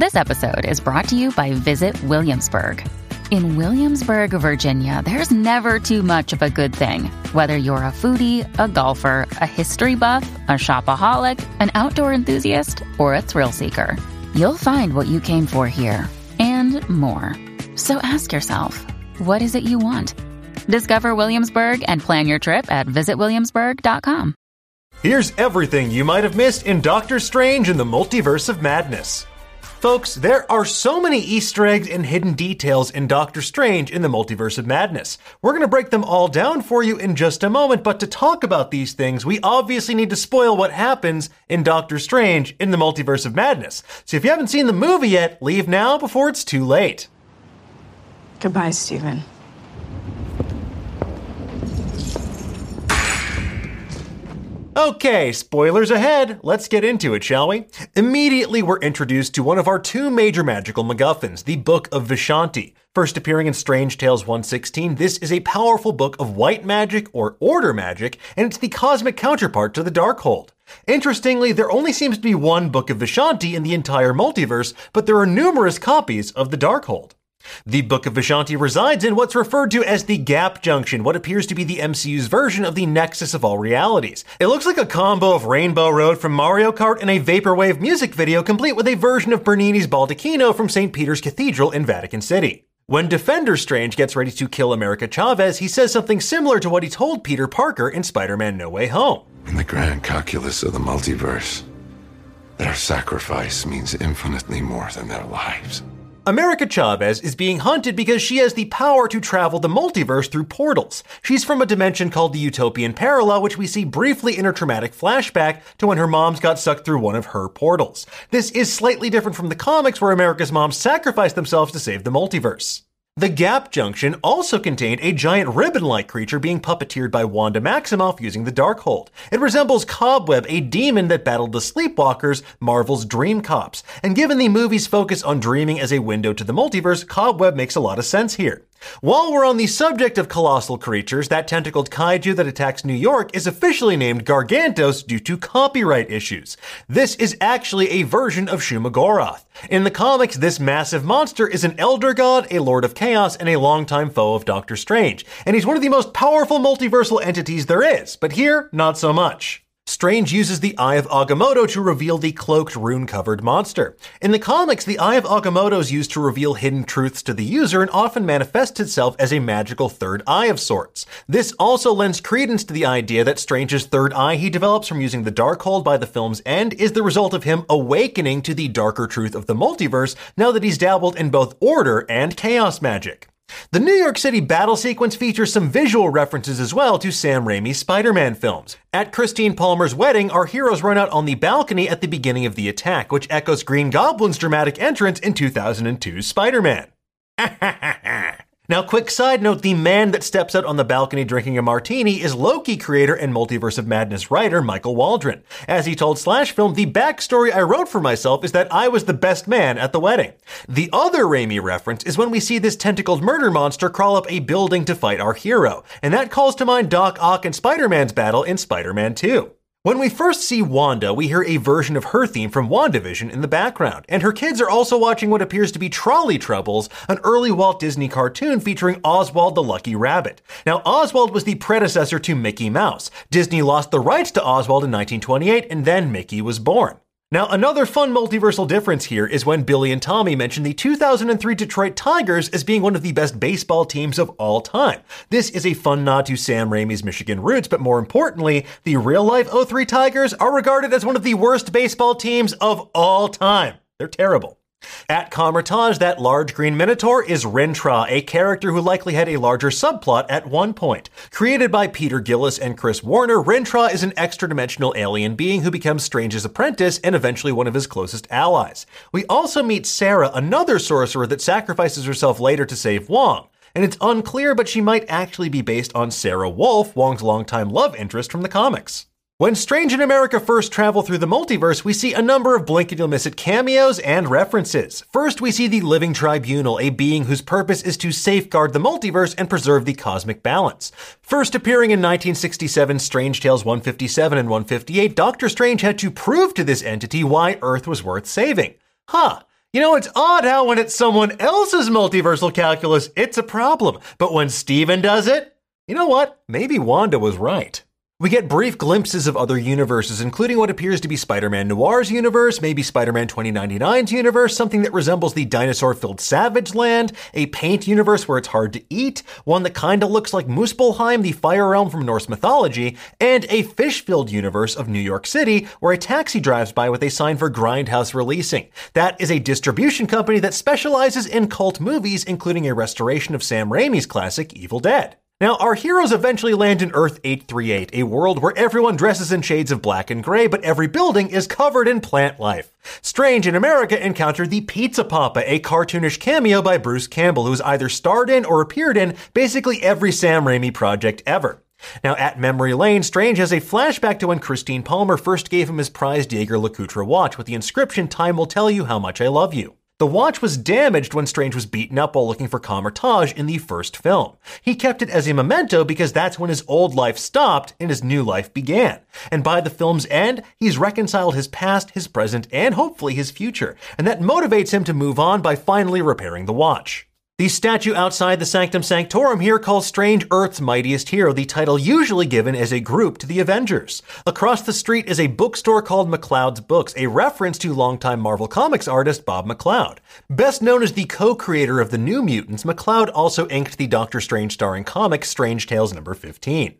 This episode is brought to you by Visit Williamsburg. In Williamsburg, Virginia, there's never too much of a good thing. Whether you're a foodie, a golfer, a history buff, a shopaholic, an outdoor enthusiast, or a thrill seeker, you'll find what you came for here and more. So ask yourself, what is it you want? Discover Williamsburg and plan your trip at visitwilliamsburg.com. Here's everything you might have missed in Doctor Strange in the Multiverse of Madness. Folks, there are so many Easter eggs and hidden details in Doctor Strange in the Multiverse of Madness. We're going to break them all down for you in just a moment, but to talk about these things, we obviously need to spoil what happens in Doctor Strange in the Multiverse of Madness. So if you haven't seen the movie yet, leave now before it's too late. Goodbye, Stephen. Okay, spoilers ahead. Let's get into it, shall we? Immediately, we're introduced to one of our two major magical MacGuffins, the Book of Vishanti. First appearing in Strange Tales 116, this is a powerful book of white magic or order magic, and it's the cosmic counterpart to the Darkhold. Interestingly, there only seems to be one Book of Vishanti in the entire multiverse, but there are numerous copies of the Darkhold. The Book of Vishanti resides in what's referred to as the Gap Junction, what appears to be the MCU's version of the Nexus of all realities. It looks like a combo of Rainbow Road from Mario Kart and a Vaporwave music video, complete with a version of Bernini's Baldacchino from St. Peter's Cathedral in Vatican City. When Defender Strange gets ready to kill America Chavez, he says something similar to what he told Peter Parker in Spider Man No Way Home. In the grand calculus of the multiverse, their sacrifice means infinitely more than their lives. America Chavez is being hunted because she has the power to travel the multiverse through portals. She's from a dimension called the Utopian Parallel, which we see briefly in her traumatic flashback to when her moms got sucked through one of her portals. This is slightly different from the comics where America's moms sacrificed themselves to save the multiverse. The Gap Junction also contained a giant ribbon like creature being puppeteered by Wanda Maximoff using the Darkhold. It resembles Cobweb, a demon that battled the Sleepwalkers, Marvel's Dream Cops. And given the movie's focus on dreaming as a window to the multiverse, Cobweb makes a lot of sense here. While we're on the subject of colossal creatures, that tentacled kaiju that attacks New York is officially named Gargantos due to copyright issues. This is actually a version of Shuma-Gorath. In the comics, this massive monster is an elder god, a lord of chaos, and a longtime foe of Doctor Strange. And he's one of the most powerful multiversal entities there is, but here, not so much. Strange uses the Eye of Agamotto to reveal the cloaked, rune covered monster. In the comics, the Eye of Agamotto is used to reveal hidden truths to the user and often manifests itself as a magical third eye of sorts. This also lends credence to the idea that Strange's third eye he develops from using the Darkhold by the film's end is the result of him awakening to the darker truth of the multiverse now that he's dabbled in both order and chaos magic. The New York City battle sequence features some visual references as well to Sam Raimi's Spider Man films. At Christine Palmer's wedding, our heroes run out on the balcony at the beginning of the attack, which echoes Green Goblin's dramatic entrance in 2002's Spider Man. Now, quick side note the man that steps out on the balcony drinking a martini is Loki creator and Multiverse of Madness writer Michael Waldron. As he told Slash Film, the backstory I wrote for myself is that I was the best man at the wedding. The other Raimi reference is when we see this tentacled murder monster crawl up a building to fight our hero, and that calls to mind Doc Ock and Spider Man's battle in Spider Man 2. When we first see Wanda, we hear a version of her theme from WandaVision in the background, and her kids are also watching what appears to be Trolley Troubles, an early Walt Disney cartoon featuring Oswald the Lucky Rabbit. Now, Oswald was the predecessor to Mickey Mouse. Disney lost the rights to Oswald in 1928, and then Mickey was born. Now, another fun multiversal difference here is when Billy and Tommy mention the 2003 Detroit Tigers as being one of the best baseball teams of all time. This is a fun nod to Sam Raimi's Michigan roots, but more importantly, the real life 03 Tigers are regarded as one of the worst baseball teams of all time. They're terrible. At Kamar-Taj, that large green minotaur is Rintrah, a character who likely had a larger subplot at one point. Created by Peter Gillis and Chris Warner, Rintrah is an extra-dimensional alien being who becomes Strange's apprentice and eventually one of his closest allies. We also meet Sarah, another sorcerer that sacrifices herself later to save Wong. And it's unclear, but she might actually be based on Sarah Wolf, Wong's longtime love interest from the comics. When Strange in America first travel through the multiverse, we see a number of blink and you'll miss it cameos and references. First, we see the Living Tribunal, a being whose purpose is to safeguard the multiverse and preserve the cosmic balance. First appearing in 1967 Strange Tales 157 and 158, Doctor Strange had to prove to this entity why Earth was worth saving. Huh. You know, it's odd how when it's someone else's multiversal calculus, it's a problem. But when Stephen does it, you know what? Maybe Wanda was right. We get brief glimpses of other universes, including what appears to be Spider Man Noir's universe, maybe Spider Man 2099's universe, something that resembles the dinosaur filled Savage Land, a paint universe where it's hard to eat, one that kinda looks like Muspelheim, the fire realm from Norse mythology, and a fish filled universe of New York City where a taxi drives by with a sign for Grindhouse Releasing. That is a distribution company that specializes in cult movies, including a restoration of Sam Raimi's classic Evil Dead. Now, our heroes eventually land in Earth 838, a world where everyone dresses in shades of black and gray, but every building is covered in plant life. Strange in America encountered the Pizza Poppa, a cartoonish cameo by Bruce Campbell, who's either starred in or appeared in basically every Sam Raimi project ever. Now, at Memory Lane, Strange has a flashback to when Christine Palmer first gave him his prized Jaeger LeCoultre watch with the inscription, Time will tell you how much I love you. The watch was damaged when Strange was beaten up while looking for Kamar-Taj in the first film. He kept it as a memento because that's when his old life stopped and his new life began. And by the film's end, he's reconciled his past, his present, and hopefully his future. And that motivates him to move on by finally repairing the watch. The statue outside the Sanctum Sanctorum here calls Strange Earth's mightiest hero, the title usually given as a group to the Avengers. Across the street is a bookstore called McLeod's Books, a reference to longtime Marvel Comics artist Bob McLeod. Best known as the co-creator of the New Mutants, McLeod also inked the Doctor Strange starring comic Strange Tales number 15.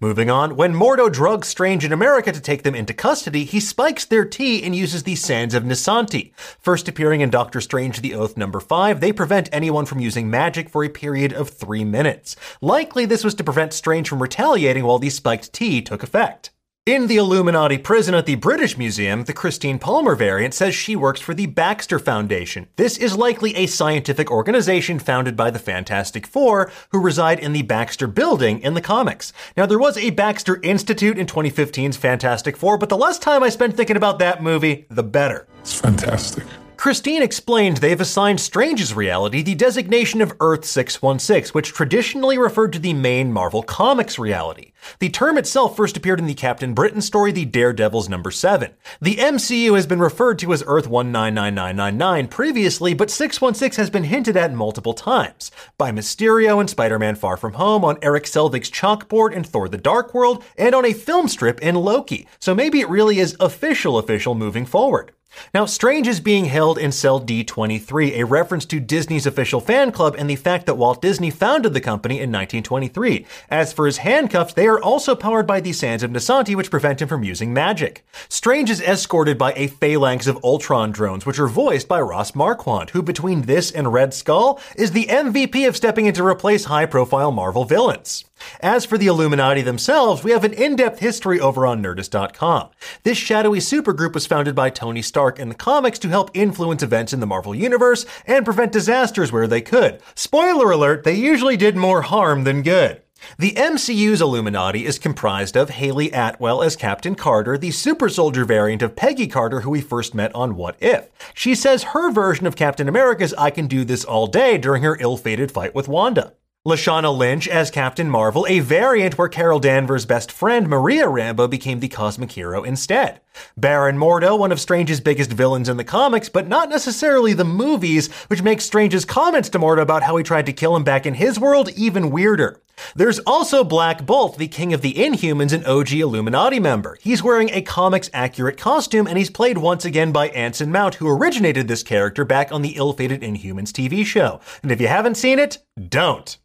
Moving on, when Mordo drugs Strange in America to take them into custody, he spikes their tea and uses the Sands of Nisanti. First appearing in Doctor Strange The Oath number 5, they prevent anyone from using magic for a period of three minutes. Likely this was to prevent Strange from retaliating while the spiked tea took effect. In the Illuminati prison at the British Museum, the Christine Palmer variant says she works for the Baxter Foundation. This is likely a scientific organization founded by the Fantastic Four, who reside in the Baxter building in the comics. Now, there was a Baxter Institute in 2015's Fantastic Four, but the less time I spent thinking about that movie, the better. It's fantastic. Christine explained they've assigned Strange's reality the designation of Earth 616, which traditionally referred to the main Marvel Comics reality. The term itself first appeared in the Captain Britain story, The Daredevils number 7. The MCU has been referred to as Earth 199999 previously, but 616 has been hinted at multiple times. By Mysterio in Spider-Man Far From Home, on Erik Selvig's chalkboard in Thor The Dark World, and on a film strip in Loki. So maybe it really is official official moving forward. Now, Strange is being held in cell D23, a reference to Disney's official fan club and the fact that Walt Disney founded the company in 1923. As for his handcuffs, they are also powered by the Sands of Nisanti, which prevent him from using magic. Strange is escorted by a phalanx of Ultron drones, which are voiced by Ross Marquand, who between this and Red Skull is the MVP of stepping in to replace high-profile Marvel villains. As for the Illuminati themselves, we have an in-depth history over on Nerdist.com. This shadowy supergroup was founded by Tony Stark in the comics to help influence events in the Marvel Universe and prevent disasters where they could. Spoiler alert, they usually did more harm than good. The MCU's Illuminati is comprised of Hayley Atwell as Captain Carter, the super soldier variant of Peggy Carter, who we first met on What If. She says her version of Captain America's I can do this all day during her ill fated fight with Wanda. Lashana Lynch as Captain Marvel, a variant where Carol Danvers' best friend Maria Rambo became the cosmic hero instead. Baron Mordo, one of Strange's biggest villains in the comics, but not necessarily the movies, which makes Strange's comments to Mordo about how he tried to kill him back in his world even weirder. There's also Black Bolt, the king of the Inhumans and OG Illuminati member. He's wearing a comics accurate costume and he's played once again by Anson Mount, who originated this character back on the ill fated Inhumans TV show. And if you haven't seen it, don't.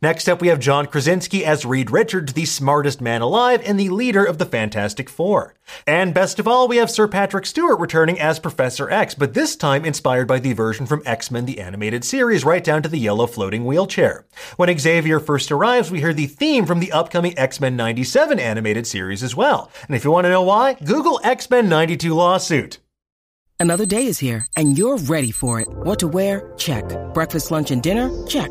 Next up, we have John Krasinski as Reed Richards, the smartest man alive and the leader of the Fantastic Four. And best of all, we have Sir Patrick Stewart returning as Professor X, but this time inspired by the version from X Men the Animated Series, right down to the yellow floating wheelchair. When Xavier first arrives, we hear the theme from the upcoming X Men 97 animated series as well. And if you want to know why, Google X Men 92 lawsuit. Another day is here, and you're ready for it. What to wear? Check. Breakfast, lunch, and dinner? Check.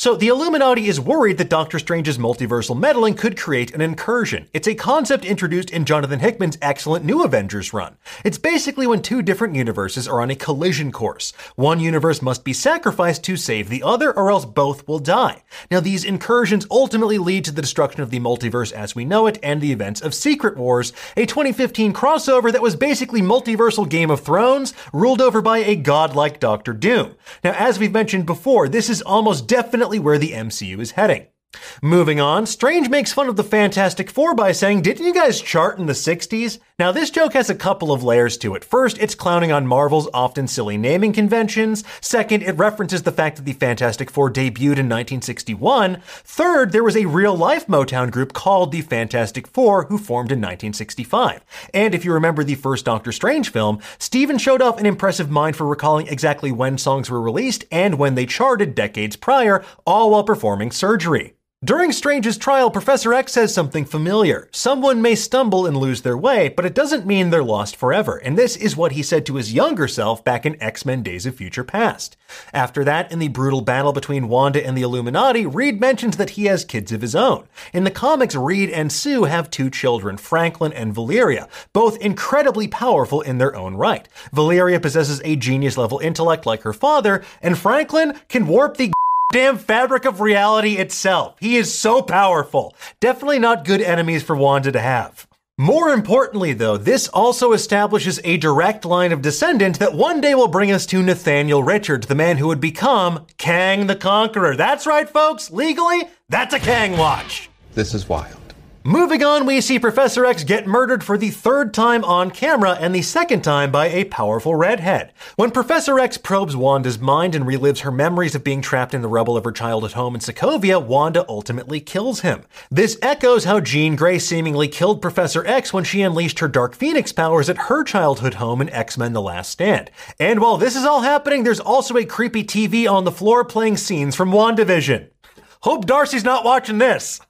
So the Illuminati is worried that Doctor Strange's multiversal meddling could create an incursion. It's a concept introduced in Jonathan Hickman's excellent New Avengers run. It's basically when two different universes are on a collision course. One universe must be sacrificed to save the other, or else both will die. Now, these incursions ultimately lead to the destruction of the multiverse as we know it and the events of Secret Wars, a 2015 crossover that was basically multiversal Game of Thrones, ruled over by a godlike Doctor Doom. Now, as we've mentioned before, this is almost definitely where the MCU is heading. Moving on, Strange makes fun of the Fantastic Four by saying, Didn't you guys chart in the 60s? Now, this joke has a couple of layers to it. First, it's clowning on Marvel's often silly naming conventions. Second, it references the fact that the Fantastic Four debuted in 1961. Third, there was a real life Motown group called the Fantastic Four who formed in 1965. And if you remember the first Doctor Strange film, Stephen showed off an impressive mind for recalling exactly when songs were released and when they charted decades prior, all while performing surgery. During Strange's trial, Professor X says something familiar. Someone may stumble and lose their way, but it doesn't mean they're lost forever. And this is what he said to his younger self back in X Men Days of Future Past. After that, in the brutal battle between Wanda and the Illuminati, Reed mentions that he has kids of his own. In the comics, Reed and Sue have two children, Franklin and Valeria, both incredibly powerful in their own right. Valeria possesses a genius level intellect like her father, and Franklin can warp the damn fabric of reality itself. He is so powerful. Definitely not good enemies for Wanda to have. More importantly, though, this also establishes a direct line of descendant that one day will bring us to Nathaniel Richards, the man who would become Kang the Conqueror. That's right, folks. Legally, that's a Kang watch. This is wild. Moving on, we see Professor X get murdered for the third time on camera and the second time by a powerful redhead. When Professor X probes Wanda's mind and relives her memories of being trapped in the rubble of her childhood home in Sokovia, Wanda ultimately kills him. This echoes how Jean Grey seemingly killed Professor X when she unleashed her Dark Phoenix powers at her childhood home in X-Men The Last Stand. And while this is all happening, there's also a creepy TV on the floor playing scenes from WandaVision. Hope Darcy's not watching this.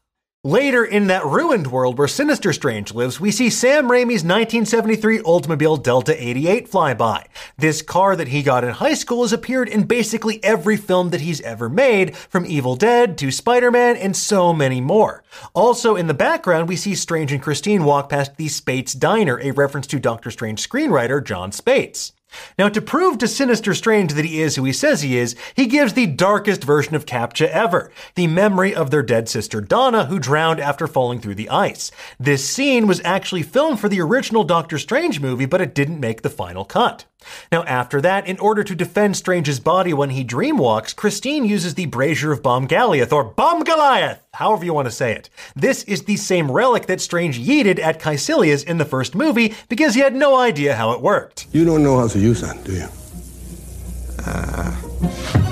Later, in that ruined world where Sinister Strange lives, we see Sam Raimi's 1973 Oldsmobile Delta 88 fly by. This car that he got in high school has appeared in basically every film that he's ever made, from Evil Dead to Spider Man and so many more. Also, in the background, we see Strange and Christine walk past the Spates Diner, a reference to Doctor Strange screenwriter Jon Spaihts. Now, to prove to Sinister Strange that he is who he says he is, he gives the darkest version of CAPTCHA ever the memory of their dead sister Donna, who drowned after falling through the ice. This scene was actually filmed for the original Doctor Strange movie, but it didn't make the final cut. Now, after that, in order to defend Strange's body when he dreamwalks, Christine uses the brazier of Bomgaliath, or Bomgoliath, however you want to say it. This is the same relic that Strange yeeted at Kaecilius in the first movie because he had no idea how it worked. You don't know how to use that, do you? Uh...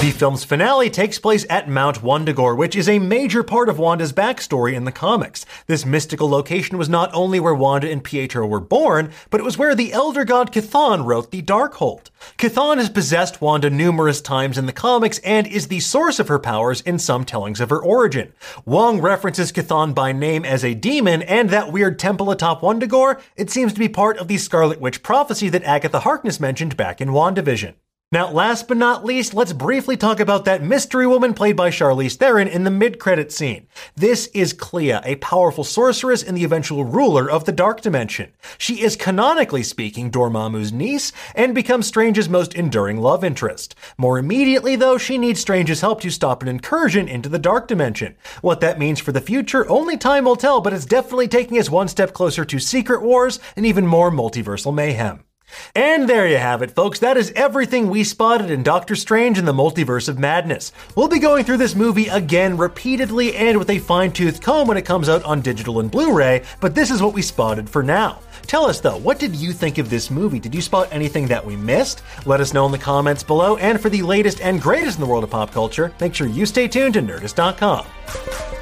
The film's finale takes place at Mount Wundagore, which is a major part of Wanda's backstory in the comics. This mystical location was not only where Wanda and Pietro were born, but it was where the elder god Chthon wrote the Darkhold. Chthon has possessed Wanda numerous times in the comics and is the source of her powers in some tellings of her origin. Wong references Chthon by name as a demon, and that weird temple atop Wundagore, it seems to be part of the Scarlet Witch prophecy that Agatha Harkness mentioned back in WandaVision. Now, last but not least, let's briefly talk about that mystery woman played by Charlize Theron in the mid-credit scene. This is Clea, a powerful sorceress and the eventual ruler of the Dark Dimension. She is canonically speaking Dormammu's niece and becomes Strange's most enduring love interest. More immediately, though, she needs Strange's help to stop an incursion into the Dark Dimension. What that means for the future, only time will tell, but it's definitely taking us one step closer to Secret Wars and even more multiversal mayhem. And there you have it, folks. That is everything we spotted in Doctor Strange and the Multiverse of Madness. We'll be going through this movie again repeatedly and with a fine toothed comb when it comes out on digital and Blu ray, but this is what we spotted for now. Tell us though, what did you think of this movie? Did you spot anything that we missed? Let us know in the comments below, and for the latest and greatest in the world of pop culture, make sure you stay tuned to Nerdist.com.